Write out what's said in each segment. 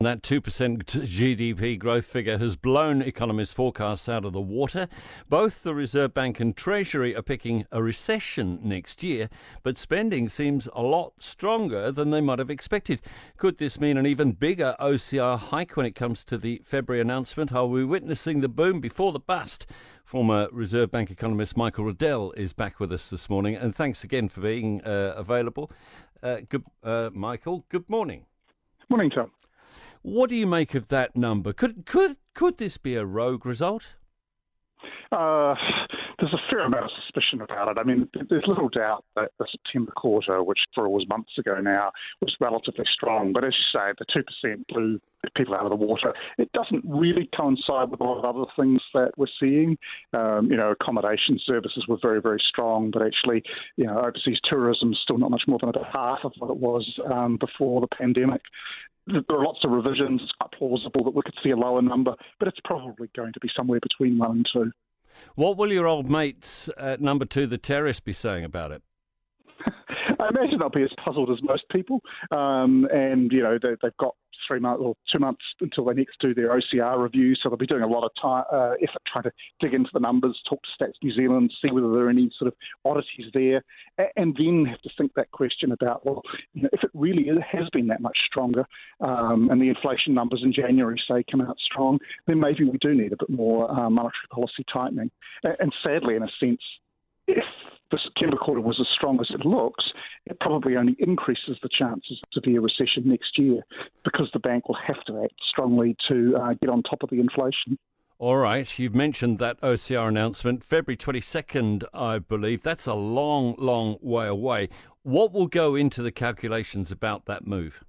That 2% GDP growth figure has blown economists' forecasts out of the water. Both the Reserve Bank and Treasury are picking a recession next year, but spending seems a lot stronger than they might have expected. Could this mean an even bigger OCR hike when it comes to the February announcement? Are we witnessing the boom before the bust? Former Reserve Bank economist Michael Reddell is back with us this morning, and thanks again for being uh, available. Uh, good, uh, Michael, good morning. Morning, Tim. What do you make of that number? Could could could this be a rogue result? Uh, there's a fair amount of suspicion about it. I mean, there's little doubt that the September quarter, which for was months ago now, was relatively strong. But as you say, the two percent blew people out of the water. It doesn't really coincide with a lot of other things that we're seeing. Um, you know, accommodation services were very, very strong, but actually, you know, overseas tourism is still not much more than about half of what it was um, before the pandemic there are lots of revisions. It's quite plausible that we could see a lower number, but it's probably going to be somewhere between one and two. What will your old mates at number two, the terrace, be saying about it? I imagine they'll be as puzzled as most people, um, and you know they, have got three months or two months until they next do their OCR review. So they'll be doing a lot of time, uh, effort trying to dig into the numbers, talk to Stats New Zealand, see whether there are any sort of oddities there, and then have to think that question about well, you know, if it really has been that much stronger, um, and the inflation numbers in January say come out strong, then maybe we do need a bit more uh, monetary policy tightening. And sadly, in a sense, if the September quarter was as strong as it looks, it probably only increases the chances of severe recession next year because the bank will have to act strongly to uh, get on top of the inflation. All right, you've mentioned that OCR announcement, February 22nd, I believe. That's a long, long way away. What will go into the calculations about that move?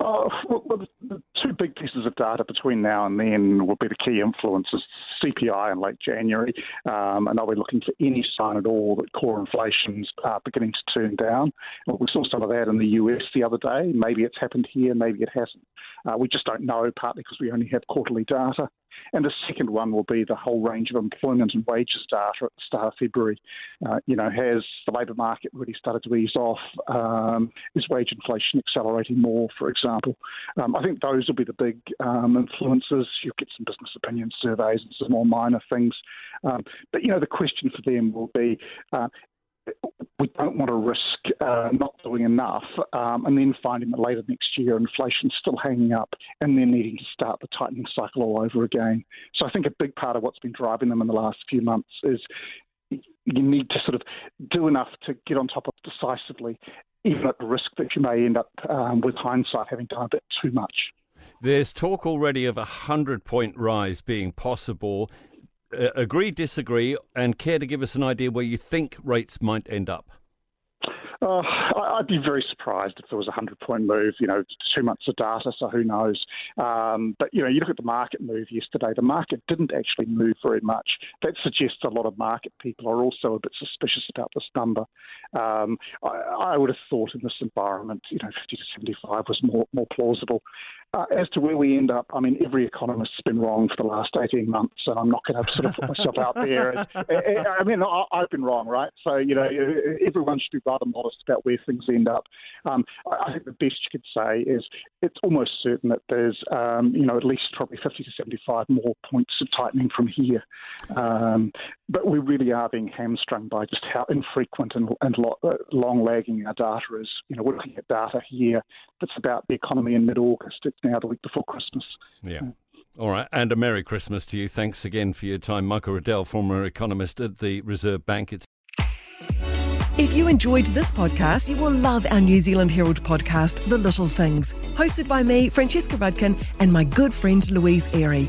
Uh, well, the two big pieces of data between now and then will be the key influences CPI in late January, um, and are we looking for any sign at all that core inflation's uh, beginning to turn down? Well, we saw some of that in the US the other day. Maybe it's happened here, maybe it hasn't. Uh, we just don't know, partly because we only have quarterly data. And the second one will be the whole range of employment and wages data at the start of February. Uh, you know, has the labour market really started to ease off? Um, is wage inflation accelerating more, for example? Um, I think those will be the big um, influences. You'll get some business opinion surveys and some more minor things. Um, but, you know, the question for them will be uh, we don't want to risk uh, not doing enough um, and then finding that later next year inflation's still hanging up and then needing to start the tightening cycle all over again. So I think a big part of what's been driving them in the last few months is you need to sort of do enough to get on top of decisively, even at the risk that you may end up, um, with hindsight, having done a bit too much. There's talk already of a 100 point rise being possible. Uh, agree, disagree, and care to give us an idea where you think rates might end up? Uh, I'd be very surprised if there was a 100 point move. You know, two months of data, so who knows? Um, but, you know, you look at the market move yesterday, the market didn't actually move very much. That suggests a lot of market people are also a bit suspicious about this number. Um, I, I, would have thought in this environment, you know, 50 to 75 was more, more plausible. Uh, as to where we end up, I mean, every economist's been wrong for the last 18 months, and I'm not going to sort of put myself out there. I mean, I've been wrong, right? So, you know, everyone should be rather modest about where things end up. Um, I think the best you could say is it's almost certain that there's, um, you know, at least probably 50 to 75 more points of tightening from here. Um, but we really are being hamstrung by just how infrequent and, and uh, long lagging our data is. You know, we're looking at data here that's about the economy in mid August. It's now the week before Christmas. Yeah. All right, and a Merry Christmas to you. Thanks again for your time. Michael Reddell, former economist at the Reserve Bank. It's if you enjoyed this podcast, you will love our New Zealand Herald podcast, The Little Things, hosted by me, Francesca Rudkin, and my good friend Louise Airy.